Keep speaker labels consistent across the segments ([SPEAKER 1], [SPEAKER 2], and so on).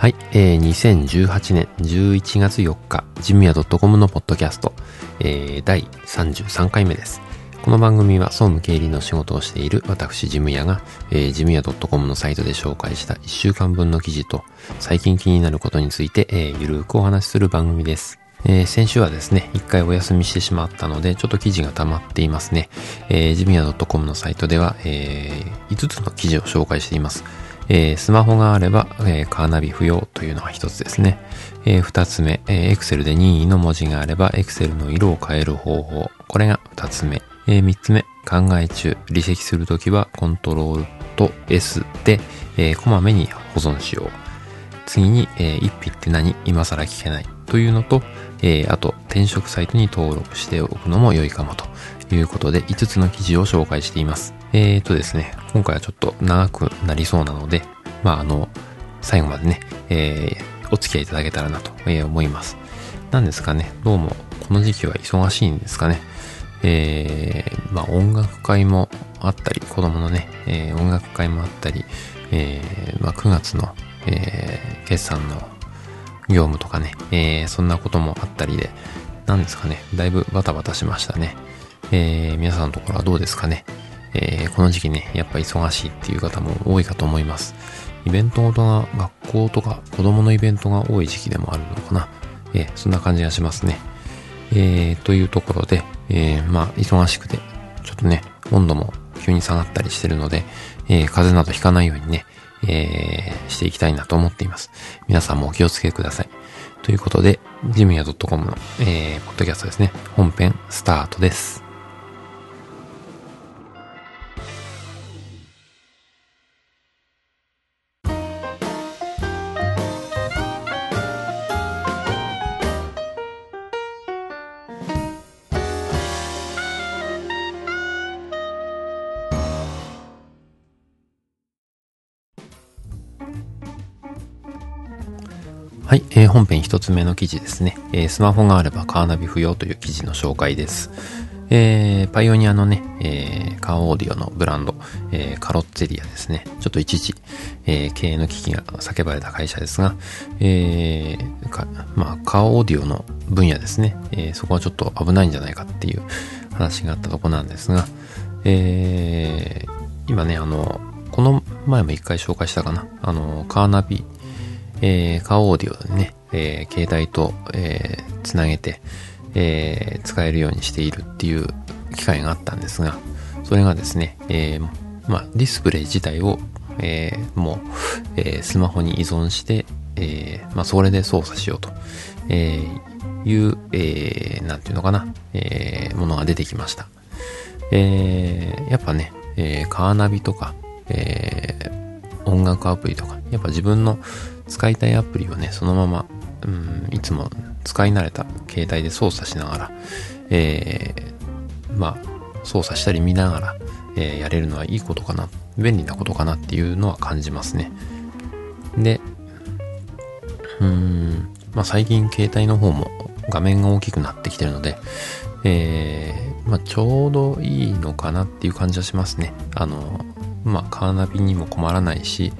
[SPEAKER 1] はい、えー、2018年11月4日、ジムヤ .com のポッドキャスト、えー、第33回目です。この番組は総務経理の仕事をしている私ジムヤが、えー、ジムヤ .com のサイトで紹介した1週間分の記事と最近気になることについて、えー、ゆるーくお話しする番組です。えー、先週はですね、一回お休みしてしまったので、ちょっと記事が溜まっていますね。えー、ジムヤ .com のサイトでは、えー、5つの記事を紹介しています。えー、スマホがあれば、えー、カーナビ不要というのが一つですね。えー、二つ目、えー、Excel で任意の文字があれば、Excel の色を変える方法。これが二つ目。えー、三つ目、考え中、離席するときは、コントロールと S で、えー、こまめに保存しよう。次に、えー、一匹って何？今更聞けないというのと、えー、あと、転職サイトに登録しておくのも良いかもということで、5つの記事を紹介しています。えーとですね、今回はちょっと長くなりそうなので、まああの、最後までね、えー、お付き合いいただけたらなと思います。なんですかね、どうもこの時期は忙しいんですかね。えー、まあ音楽会もあったり、子供のね、えー、音楽会もあったり、えー、まあ9月の、えー、決算の業務とかね、えー、そんなこともあったりで、なんですかね、だいぶバタバタしましたね。えー、皆さんのところはどうですかね。えー、この時期ね、やっぱ忙しいっていう方も多いかと思います。イベントごとが学校とか子供のイベントが多い時期でもあるのかな。えー、そんな感じがしますね。えー、というところで、え、まあ、忙しくて、ちょっとね、温度も急に下がったりしてるので、え、風邪などひかないようにね、え、していきたいなと思っています。皆さんもお気をつけください。ということで、ジムヤ .com の、えー、ポッドキャストですね、本編スタートです。はい、えー、本編一つ目の記事ですね、えー、スマホがあればカーナビ不要という記事の紹介です。えー、パイオニアのね、えー、カーオーディオのブランド、えー、カロッツェリアですね。ちょっと一時、えー、経営の危機が叫ばれた会社ですが、えー、かまあ、カーオーディオの分野ですね、えー、そこはちょっと危ないんじゃないかっていう話があったとこなんですが、えー、今ね、あの、この前も一回紹介したかな、あの、カーナビえー、カーオーディオでね、えー、携帯と、えー、つなげて、えー、使えるようにしているっていう機会があったんですが、それがですね、えー、まあ、ディスプレイ自体を、えー、もう、えー、スマホに依存して、えー、まあ、それで操作しようと、えー、いう、えー、なんていうのかな、えー、ものが出てきました。えー、やっぱね、えー、カーナビとか、えー、音楽アプリとか、やっぱ自分の使いたいアプリをね、そのまま、うん、いつも使い慣れた携帯で操作しながら、えー、まあ、操作したり見ながら、えー、やれるのはいいことかな、便利なことかなっていうのは感じますね。で、うーん、まあ最近携帯の方も画面が大きくなってきてるので、えー、まあちょうどいいのかなっていう感じはしますね。あの、まあカーナビにも困らないし、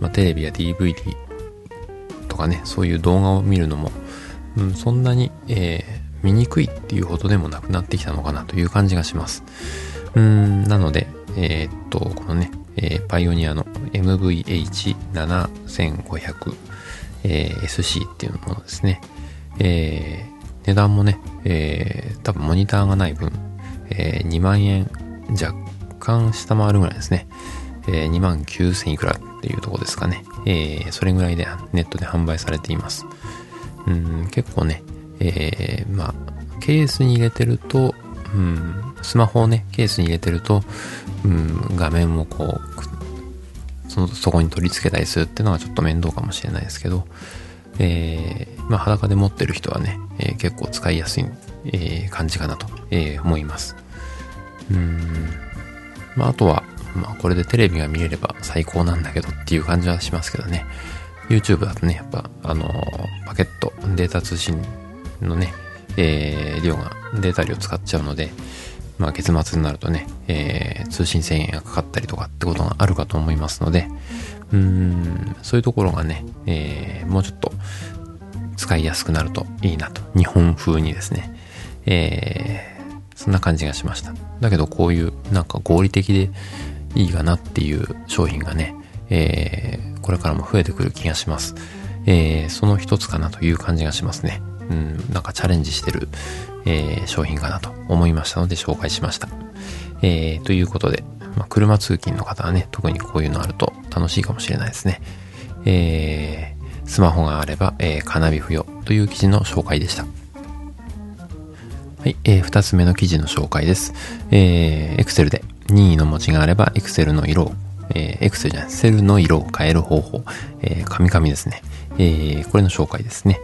[SPEAKER 1] まあテレビや DVD かね、そういう動画を見るのも、うん、そんなに、えー、見にくいっていうほどでもなくなってきたのかなという感じがします。うん、なので、えー、っと、このね、えー、パイオニアの MVH7500、え SC っていうものですね。え、値段もね、え、多分モニターがない分、え、2万円若干下回るぐらいですね。えー、2万9000いくらっていうとこですかね。えー、それぐらいでネットで販売されています。うん、結構ね、えー、まあ、ケースに入れてると、うん、スマホをね、ケースに入れてると、うん、画面をこう、その、そこに取り付けたりするっていうのはちょっと面倒かもしれないですけど、えー、まあ、裸で持ってる人はね、えー、結構使いやすい、えー、感じかなと、え、思います。うん、まあ、あとは、まあこれでテレビが見れれば最高なんだけどっていう感じはしますけどね。YouTube だとね、やっぱあのパケット、データ通信のね、えー、量が、データ量使っちゃうので、まあ月末になるとね、えー、通信制限がかかったりとかってことがあるかと思いますので、うーん、そういうところがね、えー、もうちょっと使いやすくなるといいなと。日本風にですね。えー、そんな感じがしました。だけどこういうなんか合理的でいいかなっていう商品がね、えー、これからも増えてくる気がします。えー、その一つかなという感じがしますね。うん、なんかチャレンジしてる、えー、商品かなと思いましたので紹介しました。えー、ということで、まあ、車通勤の方はね、特にこういうのあると楽しいかもしれないですね。えー、スマホがあれば、えー、カナビ不要という記事の紹介でした。はい、えー、二つ目の記事の紹介です。えー、Excel で任意の文字があれば Excel の色を、えー、Excel じゃない、セルの色を変える方法、えー、カミカミですね。えー、これの紹介ですね。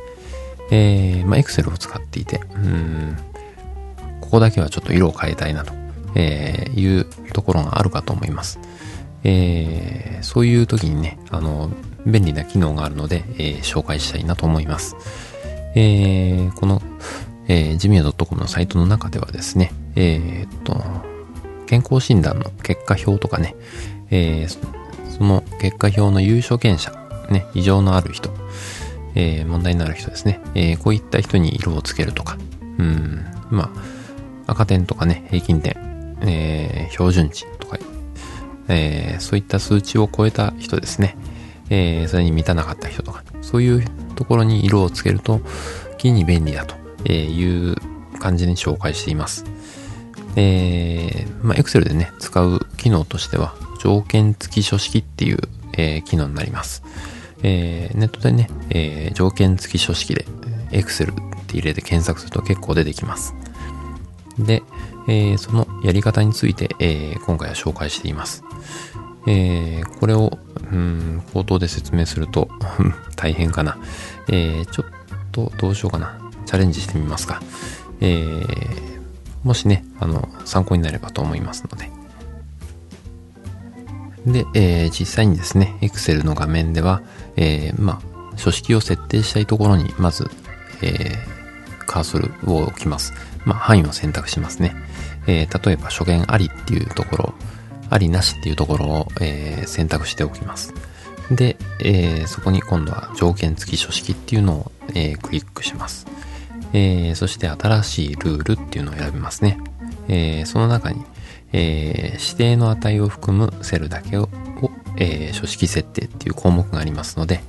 [SPEAKER 1] えー、まあ、Excel を使っていて、うん、ここだけはちょっと色を変えたいなと、えー、いうところがあるかと思います。えー、そういう時にね、あの、便利な機能があるので、えー、紹介したいなと思います。えー、この、えー、ジミア .com のサイトの中ではですね、えー、っと、健康診断の結果表とかね、えー、その結果表の優勝権者、ね、異常のある人、えー、問題のある人ですね、えー、こういった人に色をつけるとか、うん、まあ、赤点とかね、平均点、えー、標準値とか、えー、そういった数値を超えた人ですね、えー、それに満たなかった人とか、そういうところに色をつけると、木に便利だという感じに紹介しています。えー、まあ、Excel でね、使う機能としては、条件付き書式っていう、えー、機能になります。えー、ネットでね、えー、条件付き書式で、Excel って入れて検索すると結構出てきます。で、えー、そのやり方について、えー、今回は紹介しています。えー、これを、うん、口頭で説明すると 大変かな。えー、ちょっとどうしようかな。チャレンジしてみますか。えー、もしね、あの、参考になればと思いますので。で、えー、実際にですね、Excel の画面では、えー、まあ、書式を設定したいところに、まず、えー、カーソルを置きます。まあ、範囲を選択しますね。えー、例えば、初見ありっていうところ、ありなしっていうところを、えー、選択しておきます。で、えー、そこに今度は条件付き書式っていうのを、えー、クリックします。えー、そして新しいルールっていうのを選びますね。えー、その中に、えー、指定の値を含むセルだけを、え、書式設定っていう項目がありますので、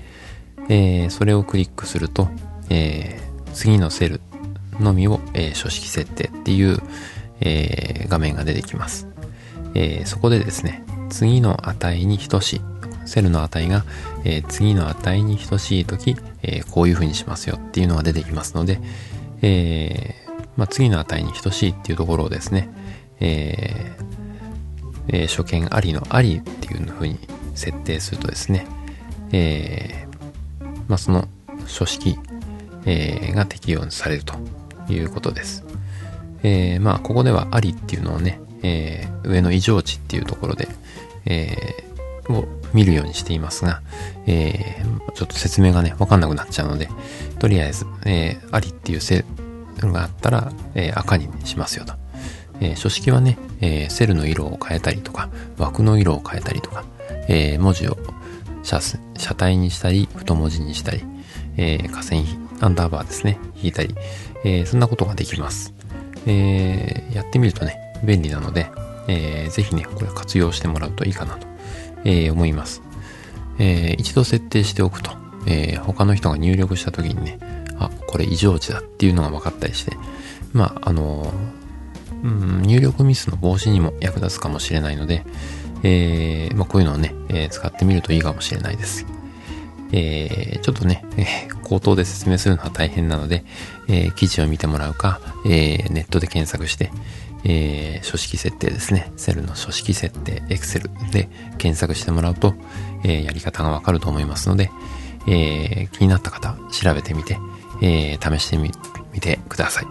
[SPEAKER 1] え、それをクリックすると、え、次のセルのみを、え、書式設定っていう、え、画面が出てきます。え、そこでですね、次の値に等しい、セルの値が、え、次の値に等しいとき、え、こういう風にしますよっていうのが出てきますので、えー、まあ、次の値に等しいっていうところをですね、えーえー、初見ありのありっていう風に設定するとですね、えー、まあ、その書式、えー、が適用されるということです。えー、まあ、ここではありっていうのをね、えー、上の異常値っていうところで、えー、を見るようにしていますが、えー、ちょっと説明がね、わかんなくなっちゃうので、とりあえず、えー、ありっていうセルがあったら、えー、赤にしますよと。えー、書式はね、えー、セルの色を変えたりとか、枠の色を変えたりとか、えー、文字を車車体にしたり、太文字にしたり、えー、下線アンダーバーですね、引いたり、えー、そんなことができます。えー、やってみるとね、便利なので、えー、ぜひね、これ活用してもらうといいかなと、えー、思います。えー、一度設定しておくと、えー、他の人が入力した時にね、あ、これ異常値だっていうのが分かったりして、まあ、あのうん、入力ミスの防止にも役立つかもしれないので、えー、まあ、こういうのをね、えー、使ってみるといいかもしれないです。えー、ちょっとね、えー、口頭で説明するのは大変なので、えー、記事を見てもらうか、えー、ネットで検索して、えー、書式設定ですね。セルの書式設定、Excel で検索してもらうと、えー、やり方がわかると思いますので、えー、気になった方、調べてみて、え、試してみてください。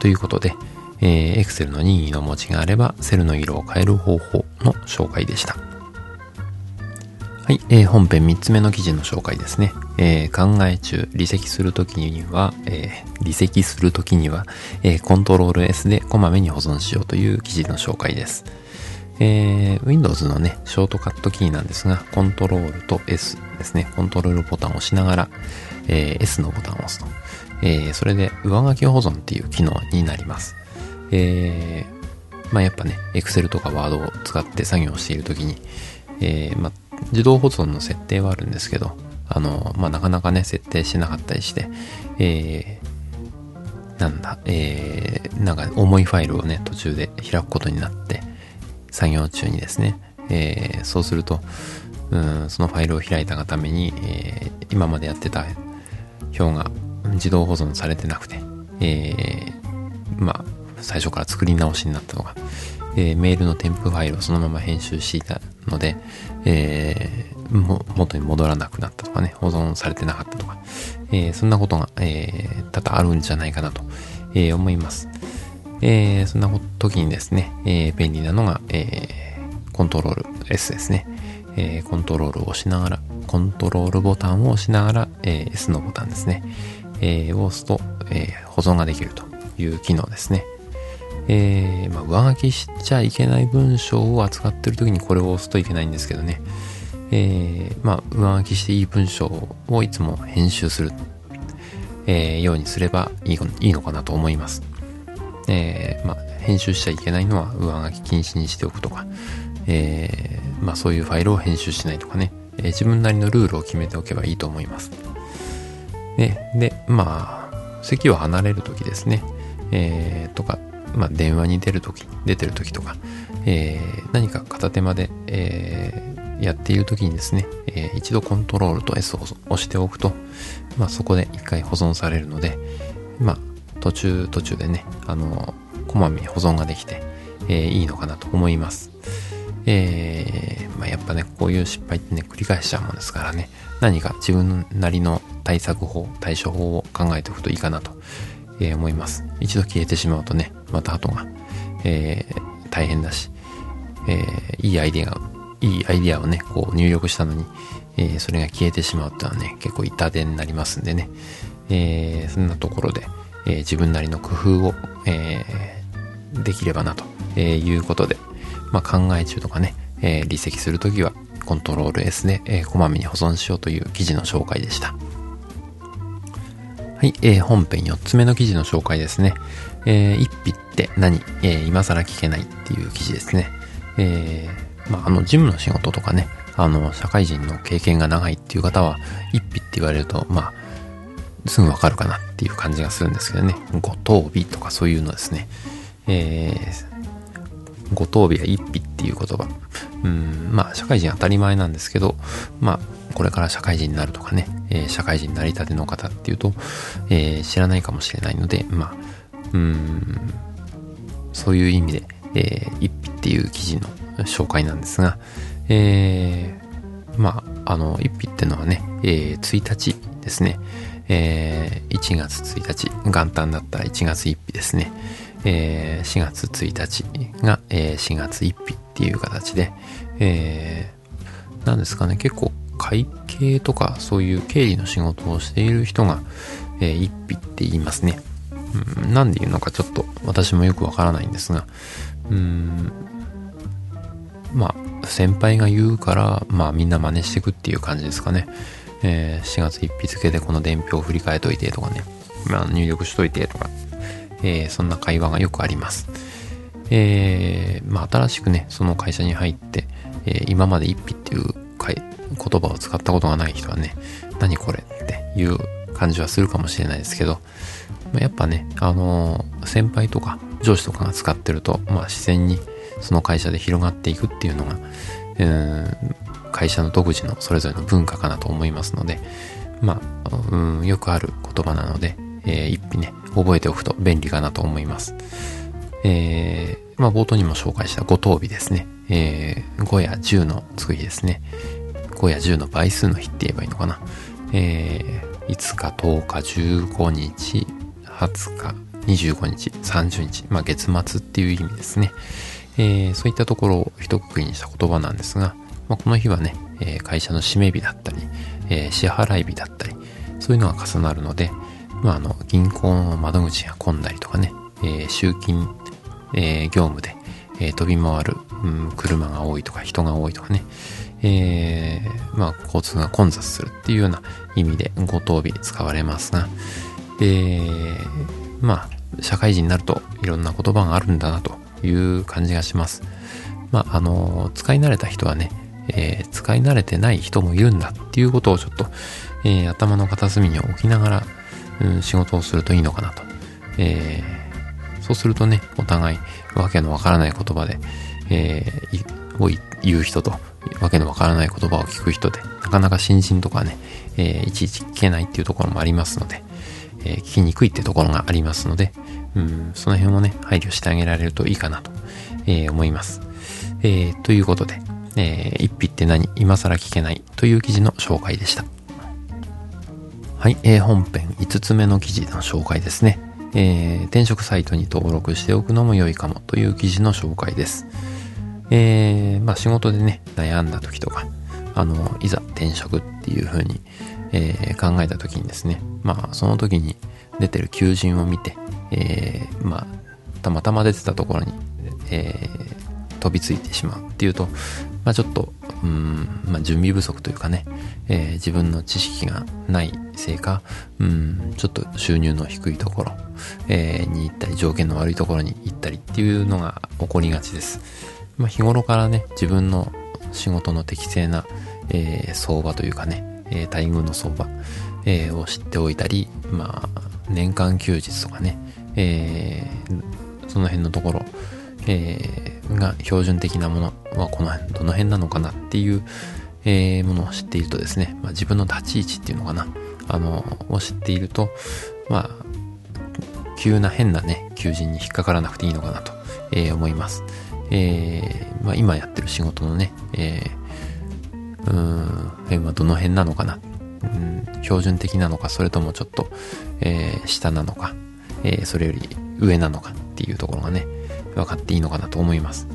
[SPEAKER 1] ということで、えー、Excel の任意の文字があれば、セルの色を変える方法の紹介でした。はい、えー、本編3つ目の記事の紹介ですね。えー、考え中、離席するときには、えー、離席するときには、えー、コントロール S でこまめに保存しようという記事の紹介です。えー、Windows のね、ショートカットキーなんですが、コントロールと S ですね、コントロールボタンを押しながら、えー、S のボタンを押すと。えー、それで上書き保存っていう機能になります。えー、まあやっぱね、Excel とか Word を使って作業しているときに、えー、まあ自動保存の設定はあるんですけど、あの、まあなかなかね、設定してなかったりして、えー、なんだ、えー、なんか重いファイルをね、途中で開くことになって、作業中にですね、えー、そうすると、うん、そのファイルを開いたがために、えー、今までやってた表が自動保存されてなくて、えー、まあ、最初から作り直しになったとか、えー、メールの添付ファイルをそのまま編集していたので、えー、も元に戻らなくなったとかね、保存されてなかったとか、えー、そんなことが、えー、多々あるんじゃないかなと、えー、思います。えー、そんな時にですね、えー、便利なのが、えー、コントロール S ですね。えー、コントロールを押しながら、コントロールボタンを押しながら、えー、S のボタンですね。えー、を押すと、えー、保存ができるという機能ですね。えー、まあ、上書きしちゃいけない文章を扱ってる時にこれを押すといけないんですけどね。えー、まあ、上書きしていい文章をいつも編集する、えー、ようにすればいいのかなと思います。え、まあ、編集しちゃいけないのは上書き禁止にしておくとか、え、まあそういうファイルを編集しないとかね、え、自分なりのルールを決めておけばいいと思います。ね、で、まあ、席を離れるときですね、えー、とか、まあ電話に出るとき、出てるときとか、えー、何か片手間で、えー、やっているときにですね、えー、一度コントロールと S を押しておくと、まあそこで一回保存されるので、まあ途中途中でね、あの、こまめに保存ができて、えー、いいのかなと思います。えー、まあ、やっぱね、こういう失敗ってね、繰り返しちゃうもんですからね、何か自分なりの対策法、対処法を考えておくといいかなと、えー、思います。一度消えてしまうとね、また後が、えー、大変だし、えー、いいアイデア、いいアイデアをね、こう入力したのに、えー、それが消えてしまうってのはね、結構痛手になりますんでね、えー、そんなところで、えー、自分なりの工夫を、えー、できればなということで、まあ、考え中とかね、えー、離席するときはコントロール S で、えー、こまめに保存しようという記事の紹介でした。はい、えー、本編4つ目の記事の紹介ですね。えー、一匹って何、えー、今更聞けないっていう記事ですね。えー、まあ、あの、事務の仕事とかね、あの、社会人の経験が長いっていう方は、一匹って言われると、まあ、すぐわかるかなっていう感じがするんですけどね。五等尾とかそういうのですね。えー、五等尾や一匹っていう言葉。うん、まあ、社会人当たり前なんですけど、まあ、これから社会人になるとかね、えー、社会人になりたての方っていうと、えー、知らないかもしれないので、まあ、うん、そういう意味で、えー、一匹っていう記事の紹介なんですが、えー、まあ、あの、一匹ってのはね、えー、1日ですね、えー、1月1日、元旦だったら1月1日ですね。えー、4月1日が、えー、4月1日っていう形で、えー、なんですかね、結構会計とかそういう経理の仕事をしている人が、えー、1日って言いますね。うん、なんで言うのかちょっと私もよくわからないんですが、うん、まあ、先輩が言うから、まあみんな真似していくっていう感じですかね。えー、4月1日付でこの伝票を振り返っといてとかね、まあ、入力しといてとか、えー、そんな会話がよくあります。えー、まあ、新しくね、その会社に入って、えー、今まで一匹っていう言葉を使ったことがない人はね、何これっていう感じはするかもしれないですけど、まあ、やっぱね、あのー、先輩とか上司とかが使ってると、まあ、自然にその会社で広がっていくっていうのが、会社の独自のそれぞれの文化かなと思いますので、まあ、うん、よくある言葉なので、えー、一品ね、覚えておくと便利かなと思います。えー、まあ冒頭にも紹介した五等日ですね。えー、5や10のつく日ですね。5や10の倍数の日って言えばいいのかな。えー、5日、10日、15日、20日、25日、30日、まあ月末っていう意味ですね。えー、そういったところを一括りにした言葉なんですが、まあ、この日はね、えー、会社の締め日だったり、えー、支払い日だったり、そういうのが重なるので、まあ、あの、銀行の窓口が混んだりとかね、え、集金、え、業務で、え、飛び回る、うん、車が多いとか人が多いとかね、え、まあ、交通が混雑するっていうような意味でご当尾使われますが、えー、まあ、社会人になるといろんな言葉があるんだなという感じがします。まあ、あの、使い慣れた人はね、えー、使い慣れてない人もいるんだっていうことをちょっと、えー、頭の片隅に置きながら、うん、仕事をするといいのかなと。えー、そうするとね、お互いわけのわからない言葉で、えー、を言う人と、わけのわからない言葉を聞く人で、なかなか新人とかね、えー、いちいち聞けないっていうところもありますので、えー、聞きにくいってところがありますので、うん、その辺をね、配慮してあげられるといいかなと、えー、思います。えー、ということで、えー、一匹って何？今更聞けないという記事の紹介でした。はい、えー、本編5つ目の記事の紹介ですね。えー、転職サイトに登録しておくのも良いかもという記事の紹介です。えー、まあ仕事でね、悩んだ時とか、あの、いざ転職っていう風に、えー、考えた時にですね、まあその時に出てる求人を見て、えー、まあ、たまたま出てたところに、えー、飛びついてしまうっていうと、まあちょっと、うん、まあ準備不足というかね、え、自分の知識がないせいか、うん、ちょっと収入の低いところ、え、に行ったり、条件の悪いところに行ったりっていうのが起こりがちです。まあ日頃からね、自分の仕事の適正な、え、相場というかね、えー、待遇の相場、えー、を知っておいたり、まあ、年間休日とかね、えー、その辺のところ、えー、が標準的なものはこの辺、どの辺なのかなっていう、えー、ものを知っているとですね、まあ、自分の立ち位置っていうのかな、あの、を知っていると、まあ、急な変なね、求人に引っかからなくていいのかなと、えー、思います。えー、まあ、今やってる仕事のね、えー、うん、辺はどの辺なのかな、うん、標準的なのか、それともちょっと、えー、下なのか、えー、それより上なのかっていうところがね、分かっていいのかなと思います。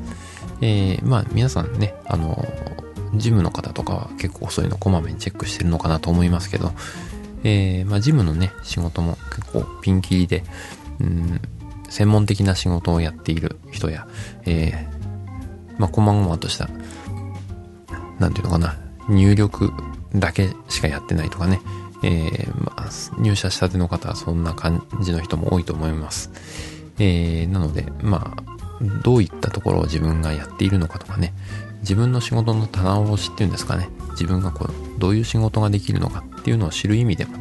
[SPEAKER 1] えー、まあ皆さんね、あの、ジムの方とかは結構そういうのこまめにチェックしてるのかなと思いますけど、えー、まあジムのね、仕事も結構ピンキリで、うん、専門的な仕事をやっている人や、えー、まあ、こまごまとした、なんていうのかな、入力だけしかやってないとかね、えー、まあ、入社したての方はそんな感じの人も多いと思います。えー、なので、まあ、どういったところを自分がやっているのかとかね、自分の仕事の棚卸しっていうんですかね、自分がこう、どういう仕事ができるのかっていうのを知る意味でも、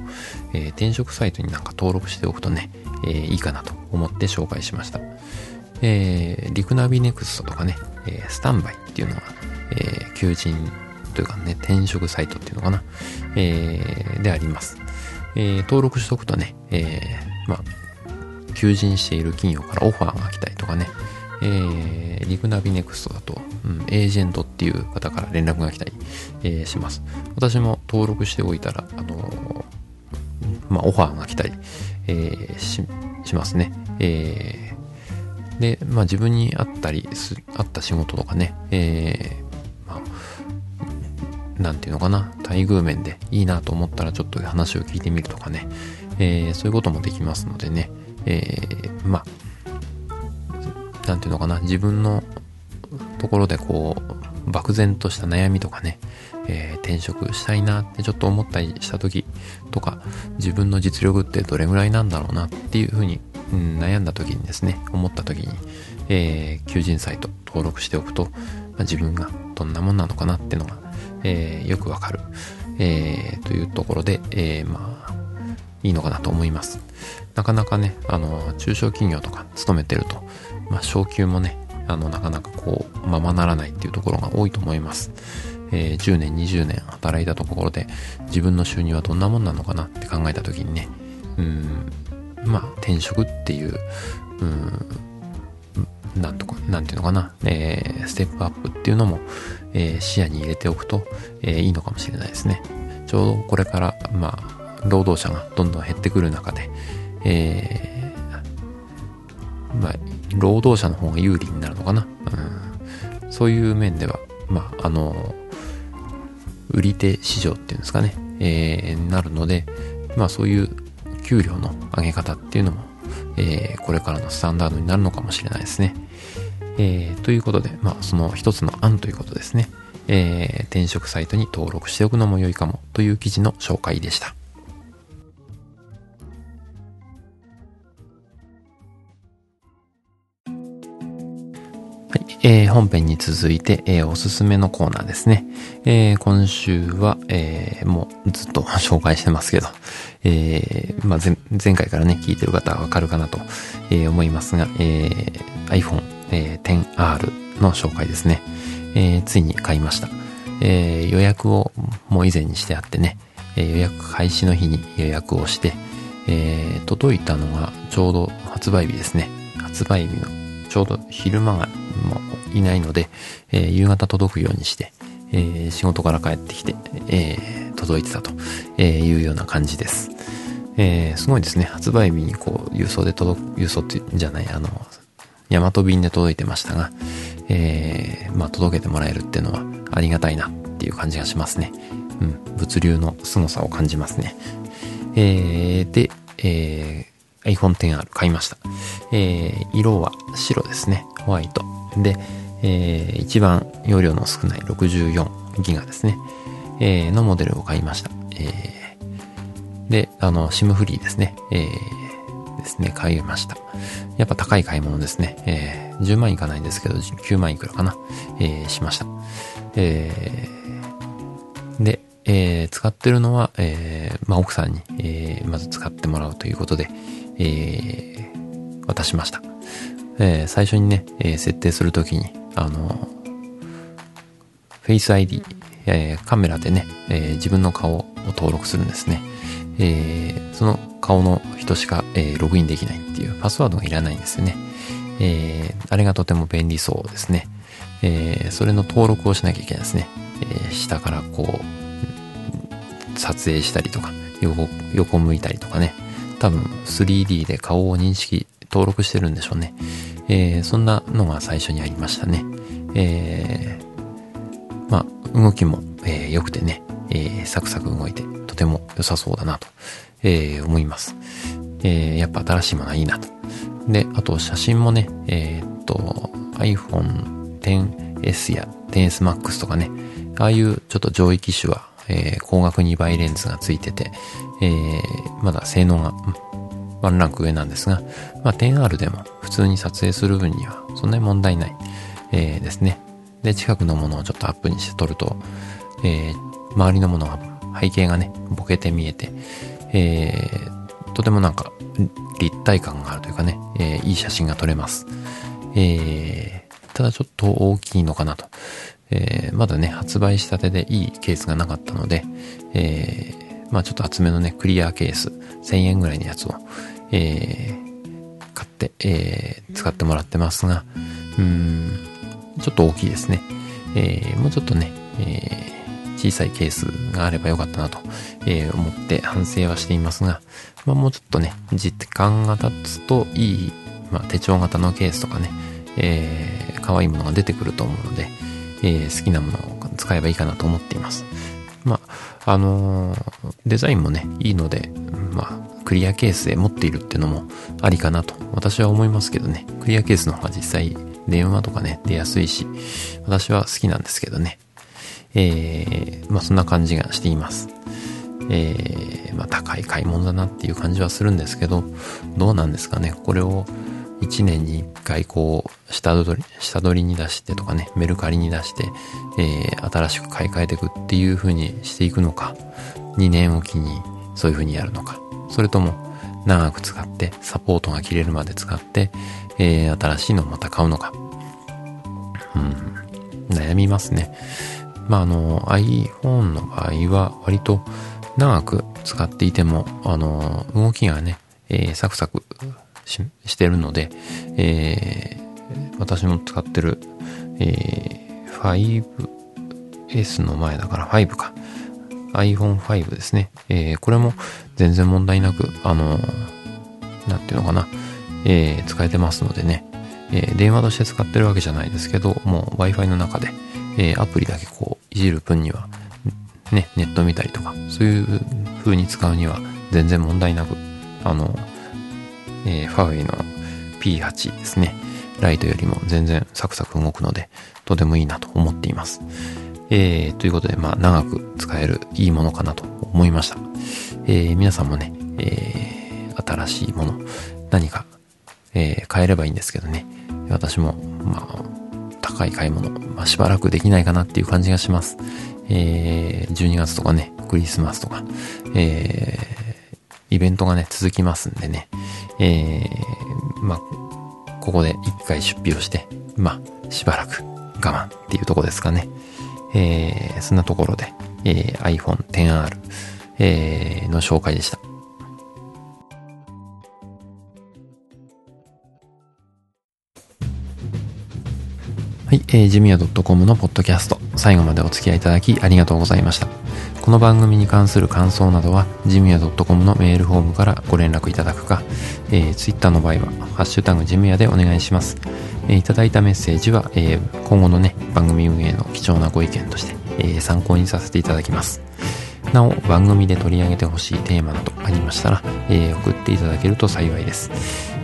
[SPEAKER 1] えー、転職サイトになんか登録しておくとね、えー、いいかなと思って紹介しました。えー、リクナビネクストとかね、えー、スタンバイっていうのは、えー、求人というかね、転職サイトっていうのかな、えー、であります。えー、登録しとくとね、えー、まあ、求人している企業からオファーが来たりとかね、えー、リクナビネクストだと、うん、エージェントっていう方から連絡が来たり、えー、します。私も登録しておいたら、あのー、まあ、オファーが来たり、えー、し、しますね。えー、で、まあ、自分に合ったりす、合った仕事とかね、え、なんていうのかな、待遇面でいいなと思ったらちょっと話を聞いてみるとかね、えー、そういうこともできますのでね、えー、まあ、なんていうのかな、自分のところでこう、漠然とした悩みとかね、えー、転職したいなってちょっと思ったりした時とか、自分の実力ってどれぐらいなんだろうなっていうふうに、うん、悩んだ時にですね、思った時に、えー、求人サイト登録しておくと、まあ、自分がどんなもんなのかなっていうのが、えー、よくわかる、えー、というところで、えー、まあ、いいのかなと思います。なかなかね、あの、中小企業とか勤めてると、まあ、昇給もね、あの、なかなかこう、ままならないっていうところが多いと思います。えー、10年、20年働いたところで、自分の収入はどんなもんなのかなって考えた時にね、うん、まあ、転職っていう、うん、なんとか、なんていうのかな、えー、ステップアップっていうのも、えー、視野に入れておくと、えー、いいのかもしれないですね。ちょうどこれから、まあ、労働者がどんどん減ってくる中で、えー、まあ、労働者の方が有利になるのかな。うん、そういう面では、まあ、あの、売り手市場っていうんですかね、えー、なるので、まあそういう給料の上げ方っていうのも、えー、これからのスタンダードになるのかもしれないですね。えー、ということで、まあ、その一つの案ということですね。えー、転職サイトに登録しておくのも良いかもという記事の紹介でした。はい、えー、本編に続いて、えー、おすすめのコーナーですね。えー、今週は、えー、もうずっと 紹介してますけど、えー、まあ前、回からね、聞いてる方はわかるかなと、えー、思いますが、えー、iPhone、えー、10R の紹介ですね。えー、ついに買いました。えー、予約をもう以前にしてあってね、えー、予約開始の日に予約をして、えー、届いたのがちょうど発売日ですね。発売日のちょうど昼間がもういないので、えー、夕方届くようにして、えー、仕事から帰ってきて、えー、届いてたというような感じです。えー、すごいですね。発売日にこう、郵送で届く、郵送ってじゃない、あの、ヤマト便で届いてましたが、えー、まあ、届けてもらえるっていうのはありがたいなっていう感じがしますね。うん、物流の凄さを感じますね。えー、で、えー、iPhone XR 買いました。えー、色は白ですね。ホワイト。で、えー、一番容量の少ない64ギガですね。えー、のモデルを買いました。えー、で、あの、SIM フリーですね。えー、ですね、買いました。やっぱ高い買い物ですね。えー、10万いかないんですけど、9万いくらかな。えー、しました。えー、で、えー、使ってるのは、えー、まあ、奥さんに、えー、まず使ってもらうということで、えー、渡しました。えー、最初にね、えー、設定するときに、あの、Face ID、え、カメラでね、え、自分の顔を登録するんですね。え、その顔の人しか、え、ログインできないっていうパスワードがいらないんですよね。えー、あれがとても便利そうですね。え、それの登録をしなきゃいけないですね。え、下からこう、撮影したりとか、横、横向いたりとかね。多分 3D で顔を認識、登録してるんでしょうね。えー、そんなのが最初にありましたね。えー、まあ、動きも、えー、良くてね、え、サクサク動いて、とても良さそうだなと、えー、思います。えー、やっぱ新しいものはいいなと。で、あと写真もね、え、っと、iPhone XS や XS Max とかね、ああいうちょっと上位機種は、えー、光学2倍レンズがついてて、えー、まだ性能がワンランク上なんですが、まあ、10R でも普通に撮影する分にはそんなに問題ない、えー、ですね。で、近くのものをちょっとアップにして撮ると、えー、周りのものが、背景がね、ボケて見えて、えー、とてもなんか立体感があるというかね、えー、いい写真が撮れます。えー、ただちょっと大きいのかなと。えー、まだね、発売したてでいいケースがなかったので、えー、まあちょっと厚めのね、クリアケース、1000円ぐらいのやつを、えー、買って、えー、使ってもらってますが、うん、ちょっと大きいですね。えー、もうちょっとね、えー、小さいケースがあればよかったなと、えー、思って反省はしていますが、まあ、もうちょっとね、時間が経つといい、まあ、手帳型のケースとかね、えー、可愛いものが出てくると思うので、えー、好きなものを使えばいいかなと思っています。まあ、あのー、デザインもね、いいので、まあ、クリアケースで持っているっていうのもありかなと私は思いますけどね。クリアケースの方が実際電話とかね、出やすいし、私は好きなんですけどね。えー、まあそんな感じがしています。えー、まあ高い買い物だなっていう感じはするんですけど、どうなんですかね。これを1年に1回こう、下取り、下取りに出してとかね、メルカリに出して、えー、新しく買い替えていくっていう風にしていくのか、2年おきにそういう風にやるのか、それとも長く使ってサポートが切れるまで使って、えー、新しいのをまた買うのか。うん、悩みますね。まあ、あの、iPhone の場合は割と長く使っていても、あの、動きがね、えー、サクサクししてるので、えー、私の使ってる、えー、5S の前だから5か。iPhone5 ですね。えー、これも全然問題なく、あの、なんていうのかな、えー、使えてますのでね、えー、電話として使ってるわけじゃないですけど、もう Wi-Fi の中で、え、アプリだけこう、いじる分には、ね、ネット見たりとか、そういう風に使うには全然問題なく、あの、えー、ファーウェイの P8 ですね。ライトよりも全然サクサク動くので、とてもいいなと思っています。えー、ということで、まあ、長く使えるいいものかなと思いました。えー、皆さんもね、えー、新しいもの、何か、えー、変えればいいんですけどね。私も、まあ、高い買い物、まあ、しばらくできないかなっていう感じがします。えー、12月とかね、クリスマスとか、えー、イベントがね、続きますんでね、えー、まあ、ここで一回出費をして、まあ、しばらく我慢っていうとこですかね。えー、そんなところで、えー、iPhone XR、えー、の紹介でした。はい、えー、ジムヤ .com のポッドキャスト、最後までお付き合いいただきありがとうございました。この番組に関する感想などは、ジムヤ .com のメールフォームからご連絡いただくか、えー、Twitter の場合は、ハッシュタグジムヤでお願いします。えー、いただいたメッセージは、えー、今後のね、番組運営の貴重なご意見として、えー、参考にさせていただきます。なお、番組で取り上げてほしいテーマなどありましたら、えー、送っていただけると幸いです。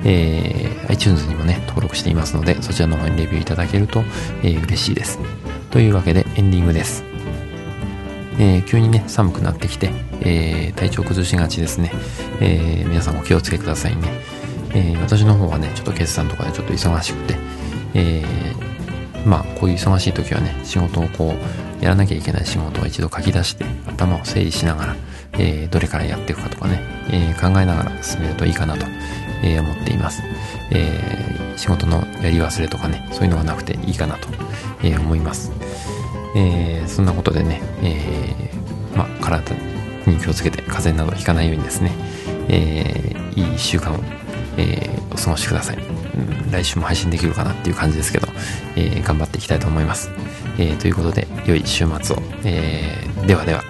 [SPEAKER 1] えー、iTunes にもね、登録していますので、そちらの方にレビューいただけると、えー、嬉しいです。というわけで、エンディングです。えー、急にね、寒くなってきて、えー、体調崩しがちですね。えー、皆さんお気をつけくださいね。え、私の方はね、ちょっと決算とかでちょっと忙しくて、え、まあ、こういう忙しい時はね、仕事をこう、やらなきゃいけない仕事を一度書き出して、頭を整理しながら、え、どれからやっていくかとかね、え、考えながら進めるといいかなと、え、思っています。え、仕事のやり忘れとかね、そういうのがなくていいかなと、え、思います。えー、そんなことでね、えー、ま、体に気をつけて風邪などひかないようにですね、えー、いい1週間を、え、お過ごしください、うん。来週も配信できるかなっていう感じですけど、え、頑張っていきたいと思います。え、ということで、良い週末を。えー、ではでは。